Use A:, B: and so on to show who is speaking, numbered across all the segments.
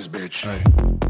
A: Paris, bitch. Hey.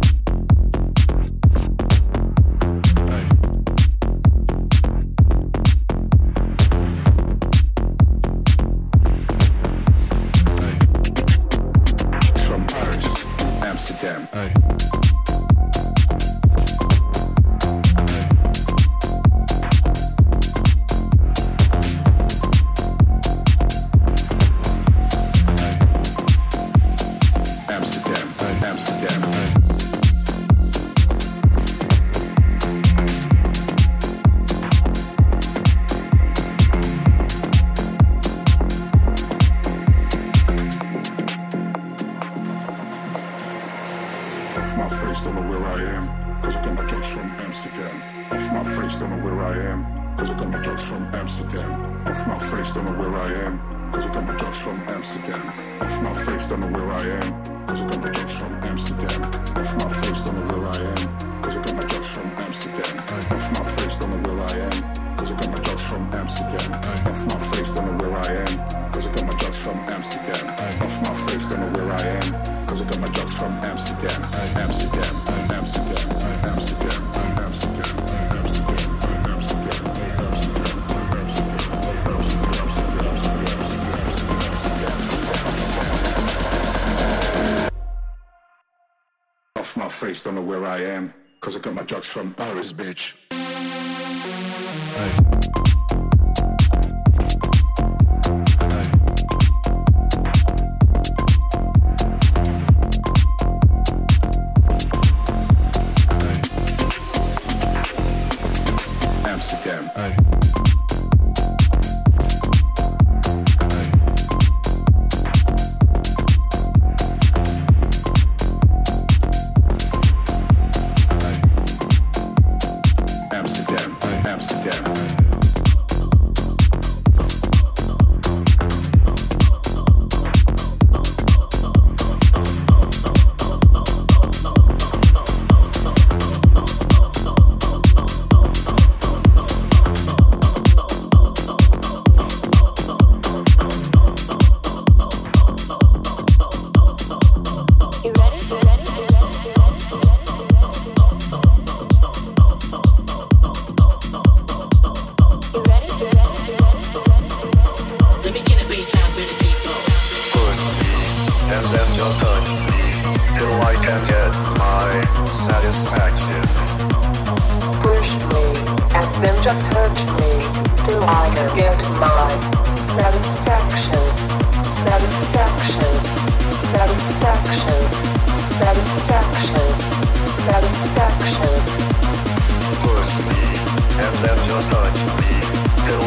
A: that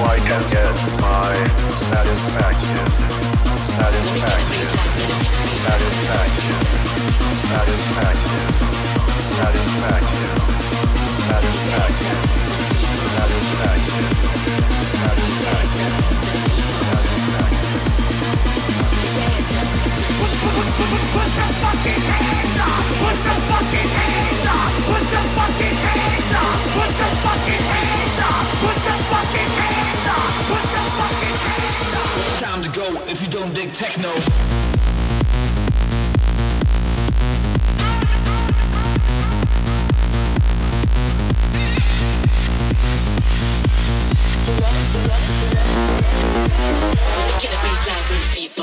A: I get my satisfaction. Satisfaction. Satisfaction. Satisfaction. Satisfaction. Satisfaction. Satisfaction. Put the fucking! Put the fucking hands up! Put the fucking hands up! Put the fucking hands up! if you
B: don't
C: dig techno. Get a baseline for the people.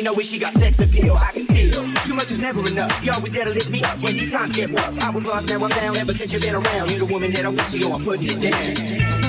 D: really know where she got sex appeal. I can feel too much is never enough. You always there to lift me up when these times get rough. I was lost, now I'm found. Ever since you've been around, you're the woman that I want, so I'm putting it down.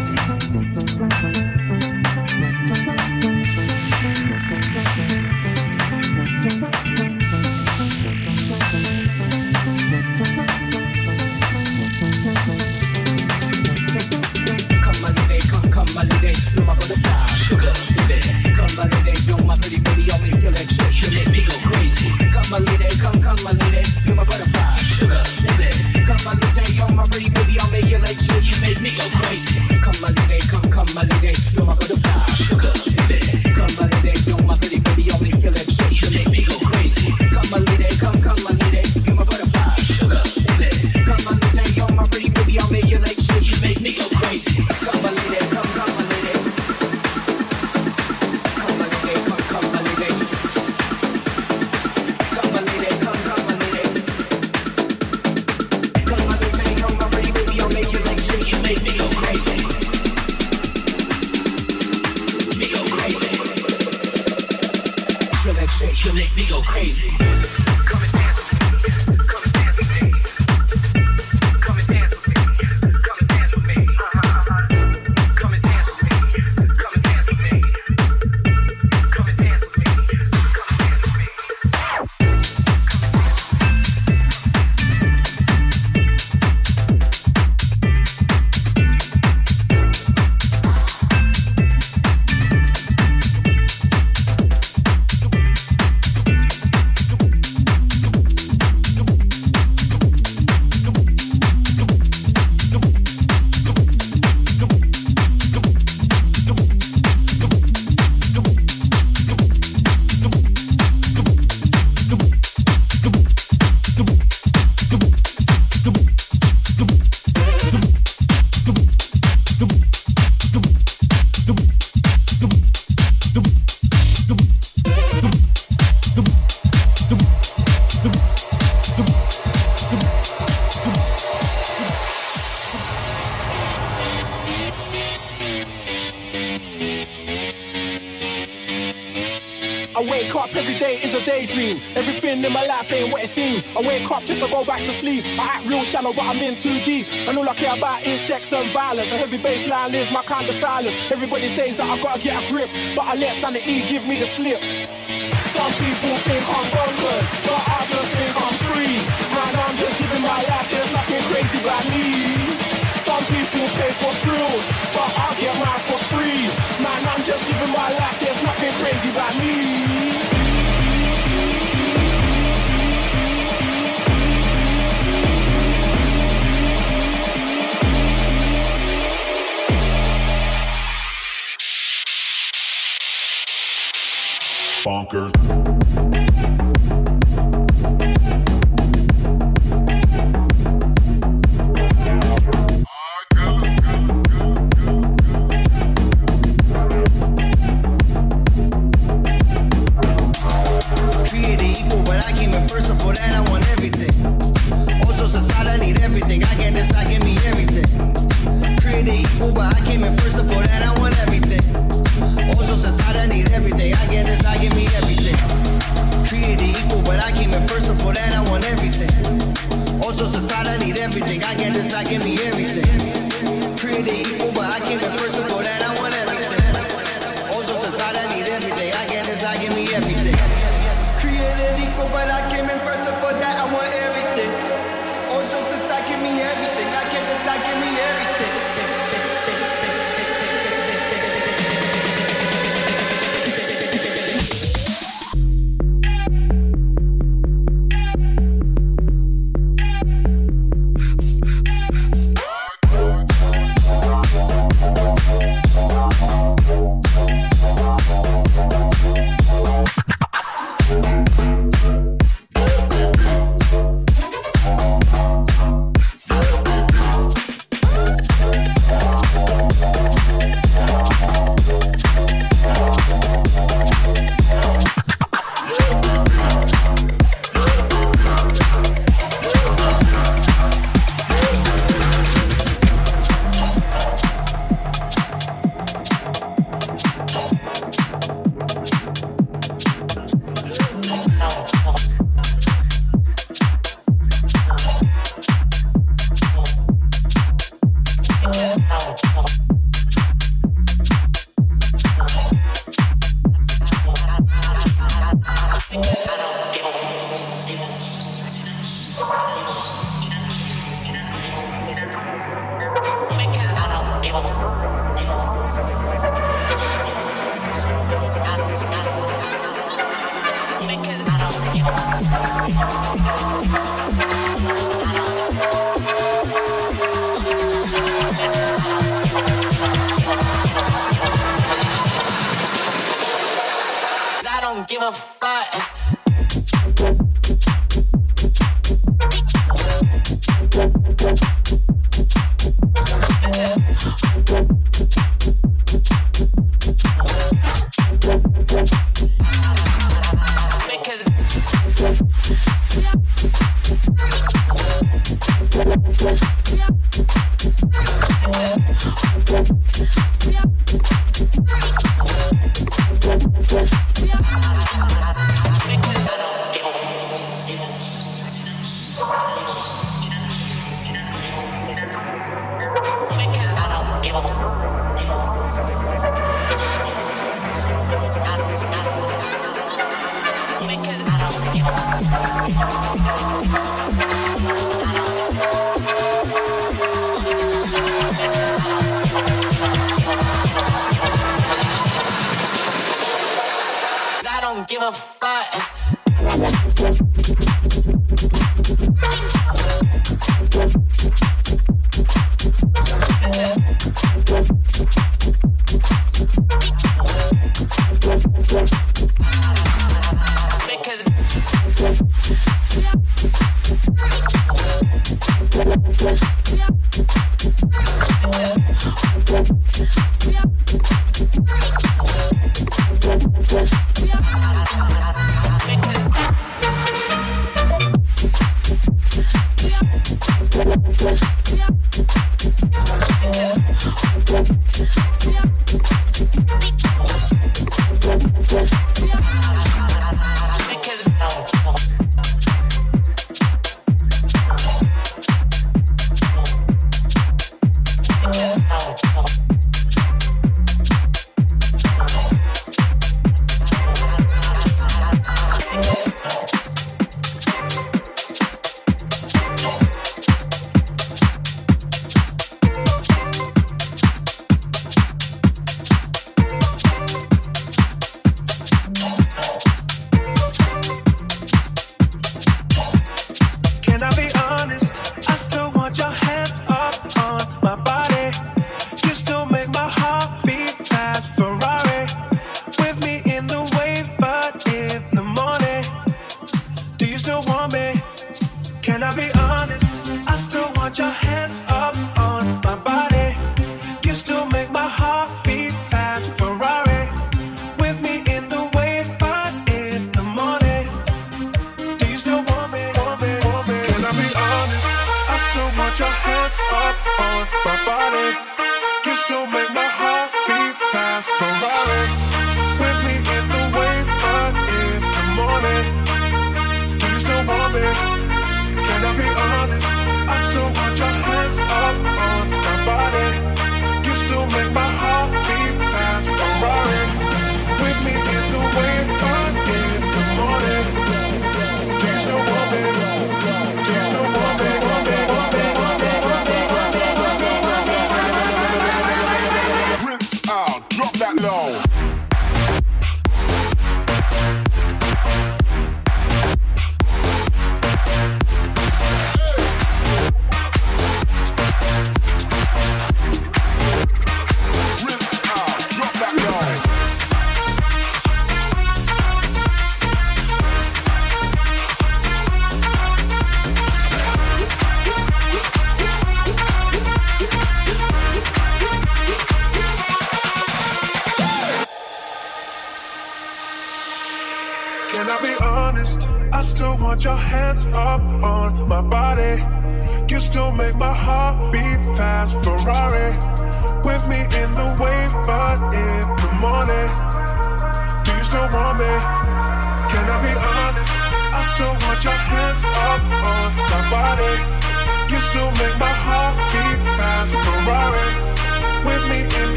E: Shallow, but I'm in too deep. And all I care about is sex and violence. A heavy bass line is my kind of silence. Everybody says that I gotta get a grip, but I let sanity give me the slip. Some people think I'm bonkers, but I just think I'm free. Man, I'm just living my life, there's nothing crazy about me. Some people pay for thrills, but I get mine for free. Man, I'm just living my life, there's nothing crazy about me.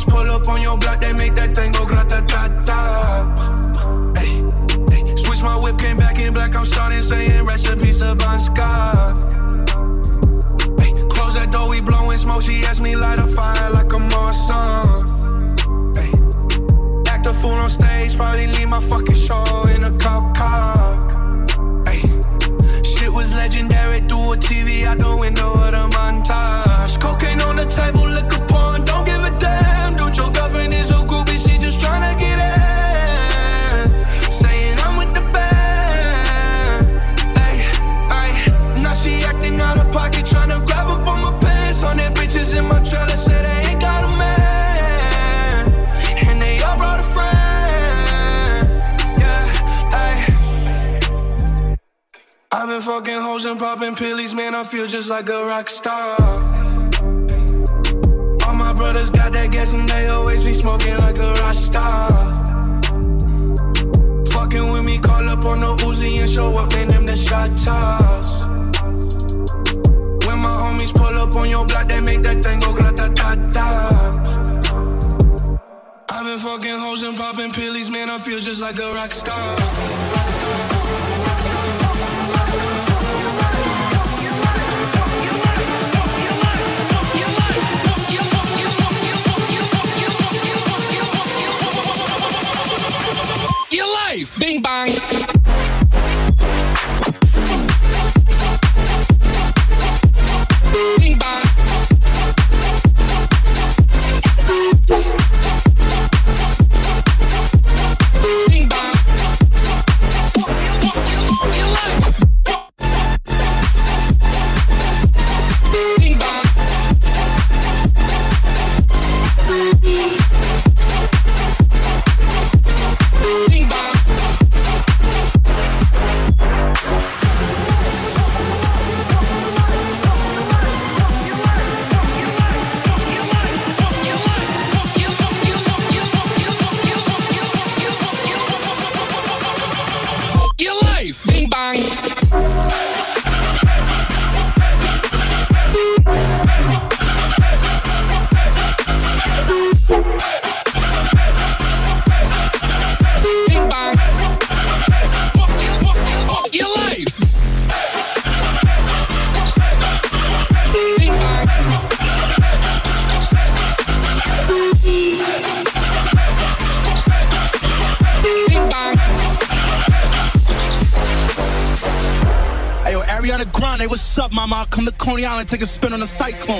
F: Homies pull up on your block, they make that thing go grata ta ta. Hey, hey. Switch my whip, came back in black. I'm starting saying recipes to Scott. Ay, Close that door, we blowing smoke. She asked me light a fire like I'm Morrison. Ay, Act a fool on stage, probably leave my fucking show in a cop car. Ay, Shit was legendary through a TV out the window of the montage. Cocaine on the table, liquor porn, Your girlfriend is groupie, she just tryna get in. Saying I'm with the band. Ay, ay, now she acting out of pocket, tryna grab up on my pants. On their bitches in my trailer, say they ain't got a man. And they all brought a friend. Yeah, ay. I've been fucking hoes and popping pillies, man. I feel just like a rock star. Brothers got that gas and they always be smoking like a rock star. Fucking with me, call up on the Uzi and show up, man. Them the shot toss. When my homies pull up on your block, they make that thing go grata ta ta. I've been fucking hoes and popping pillies, man. I feel just like a rock star.
G: Your life. Bing bang.
H: Take a spin on a cyclone.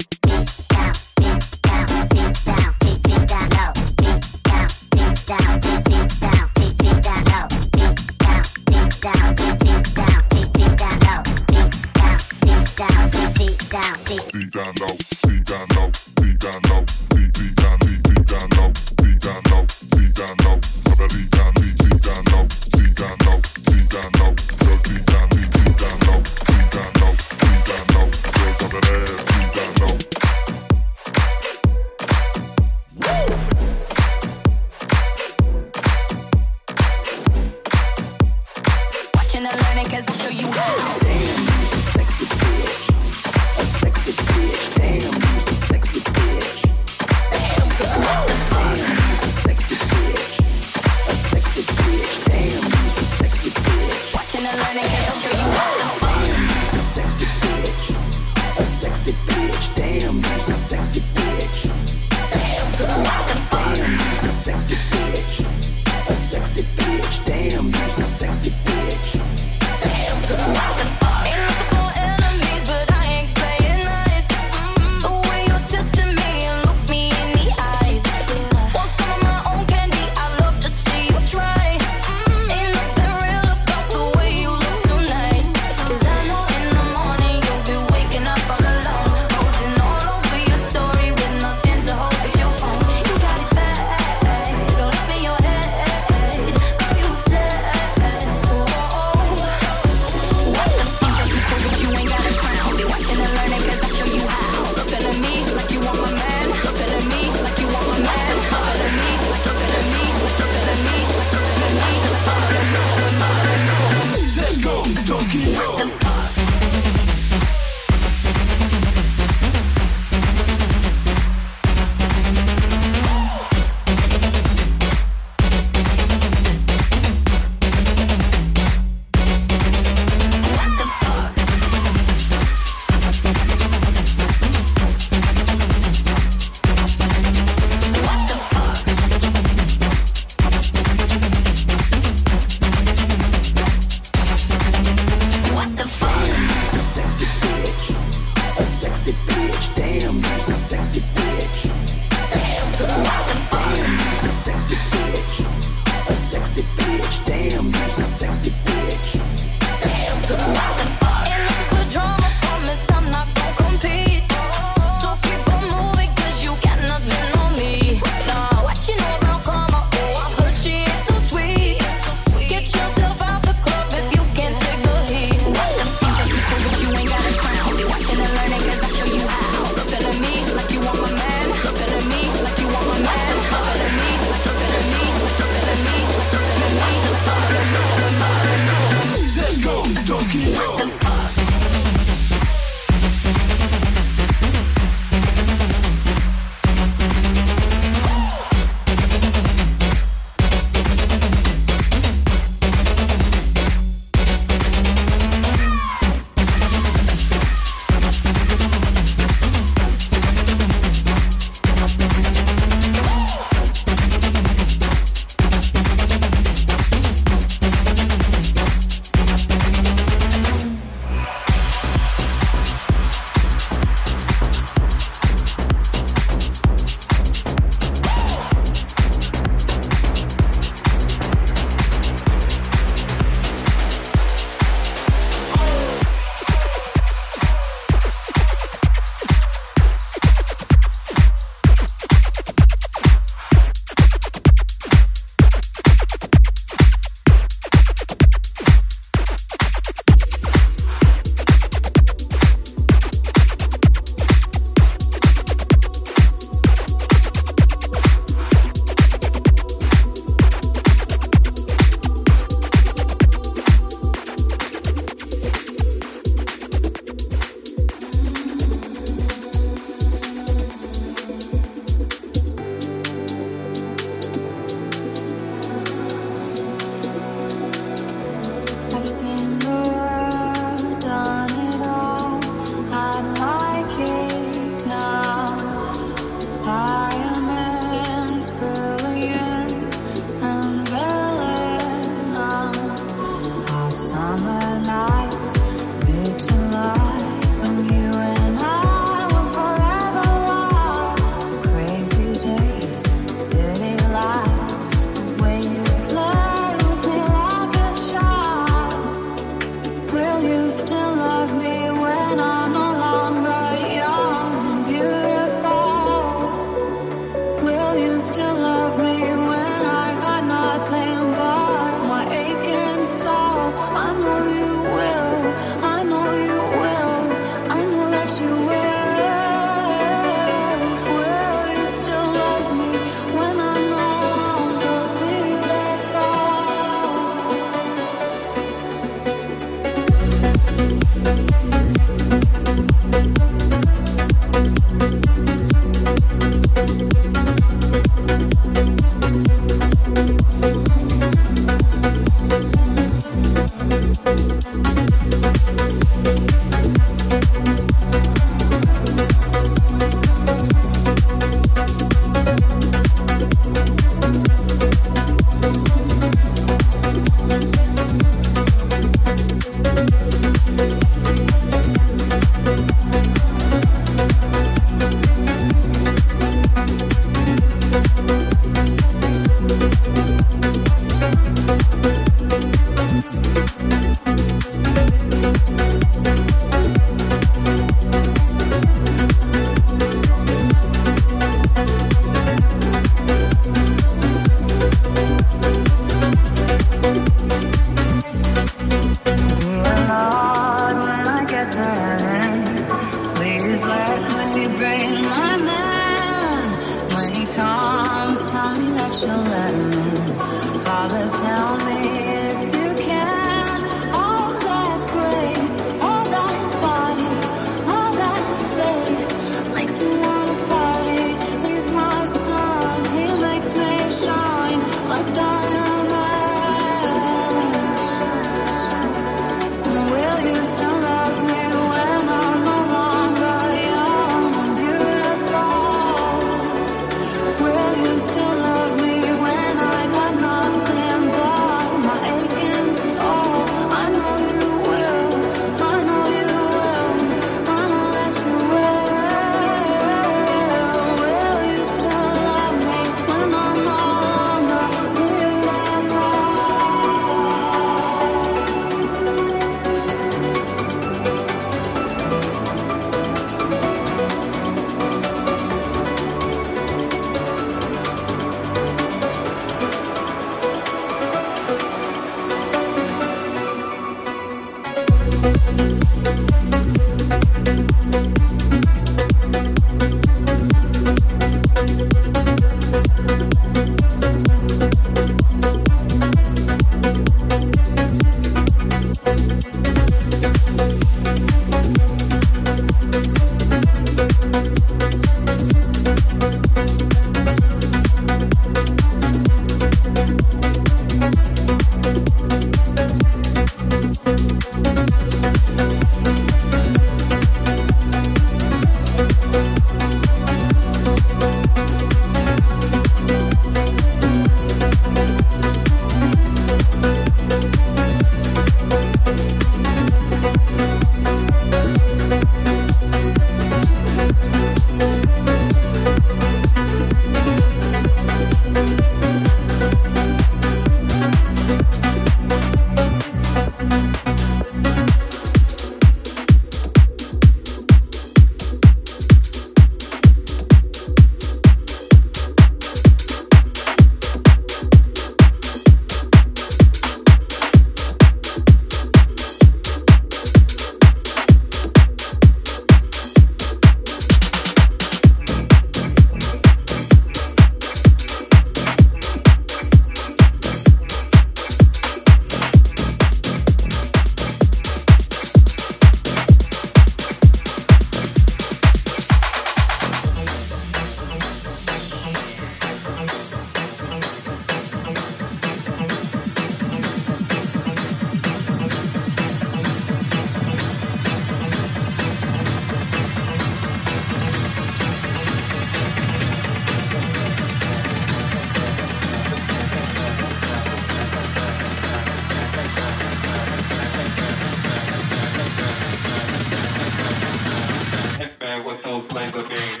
G: Your
I: love.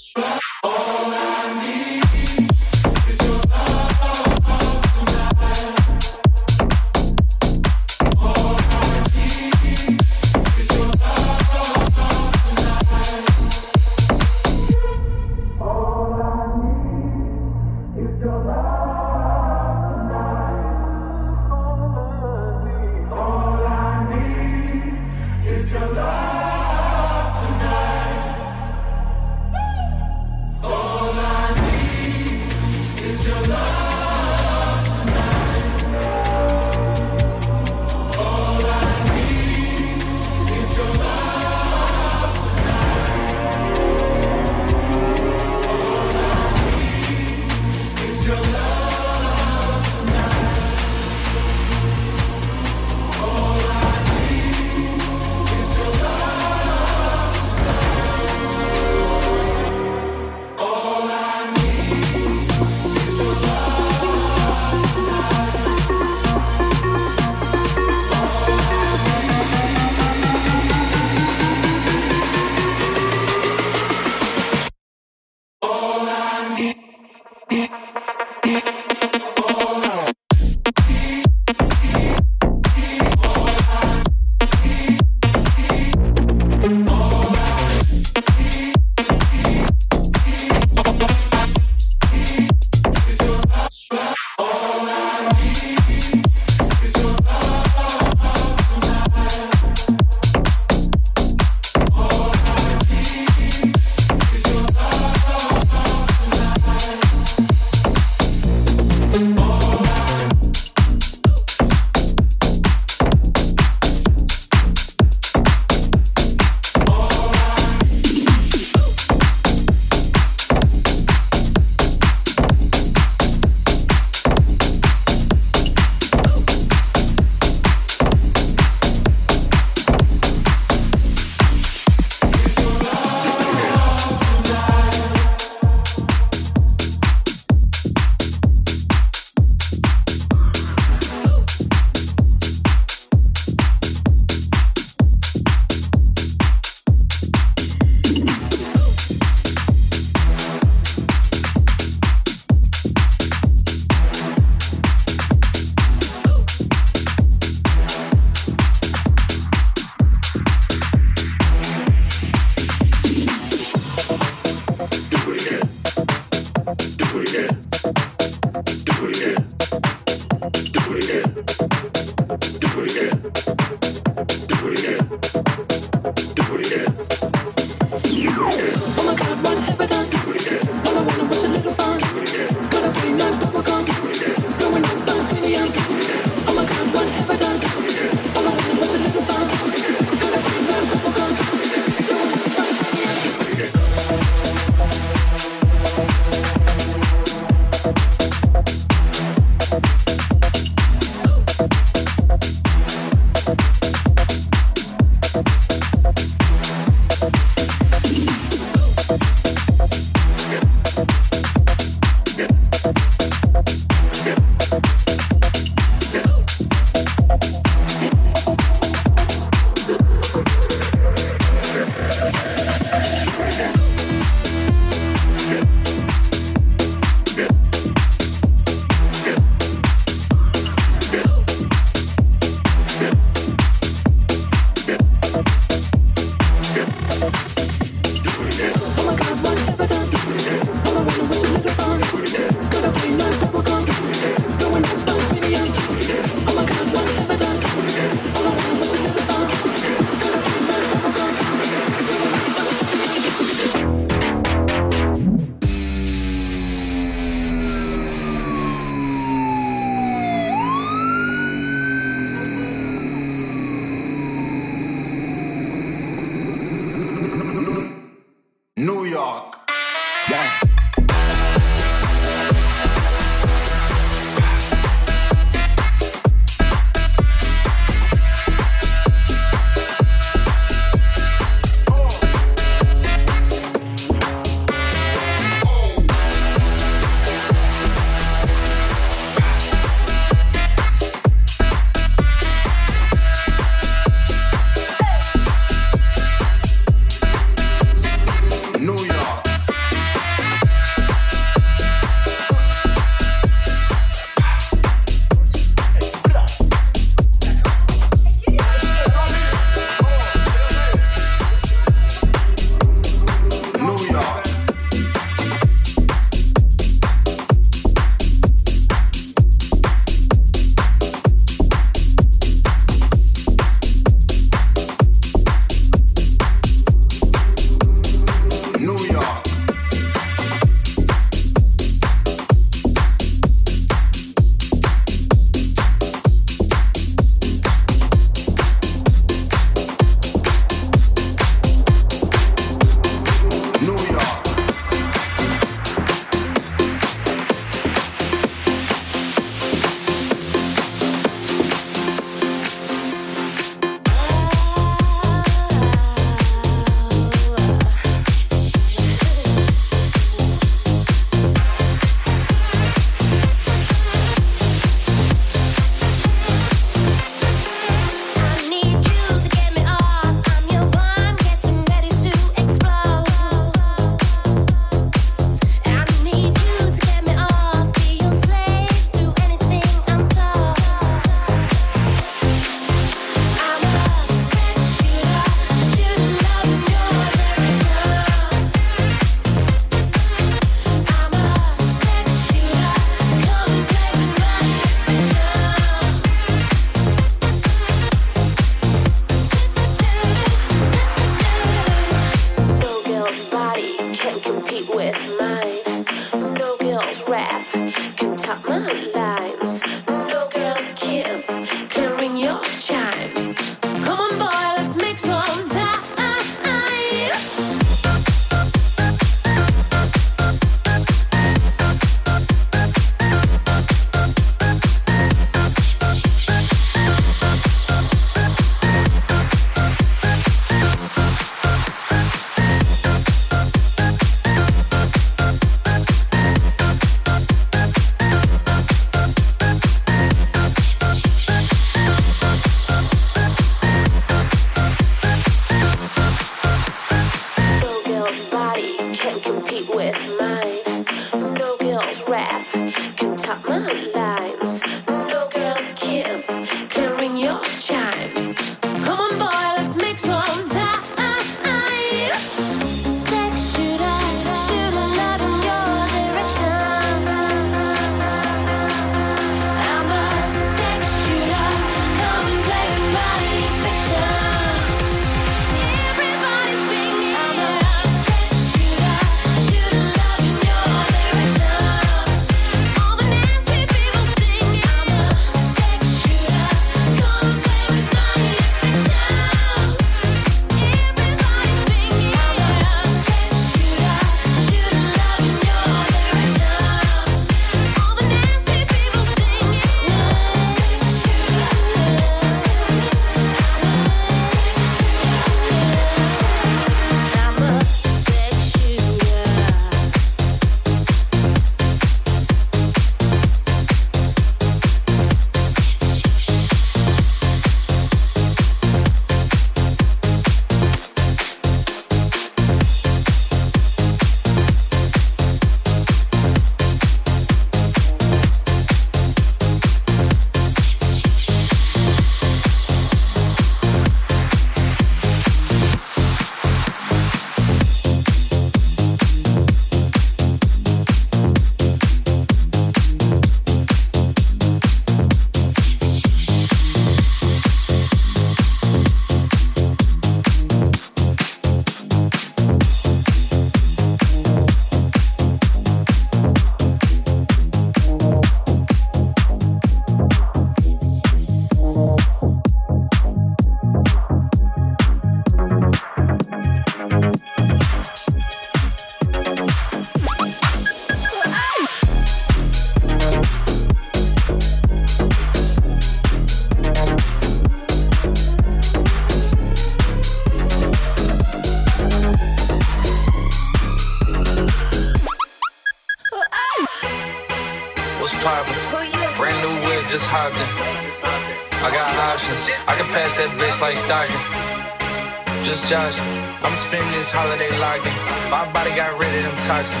J: This holiday locked in. My body got rid of them toxins.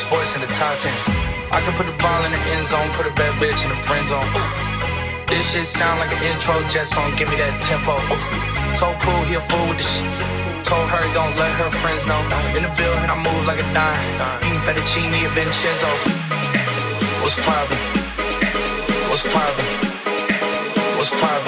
J: Sports in the top 10. I can put the ball in the end zone, put a bad bitch in the friend zone. This shit sound like an intro Jeezy song, give me that tempo. Told Pooh he a fool with the shit. Told her don't let her friends know. In the building, I move like a dime. Eating fettuccine and Vincenzo's. What's poppin'? What's poppin'? What's poppin'?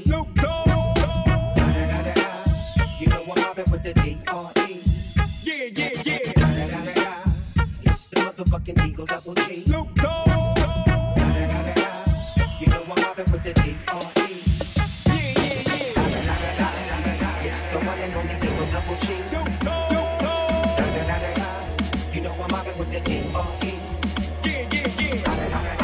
B: Snoop
I: Dogg. You know I'm mobbing with the D-R-E. Yeah, yeah, yeah. It's the
G: motherfucking Eagle Double G. Snoop Dogg. You know I'm mobbing with the D-R-E. Yeah, yeah, yeah. It's the one and only Eagle Double G. Snoop Dogg. You know I'm mobbing with the D-R-E. Yeah, yeah, yeah.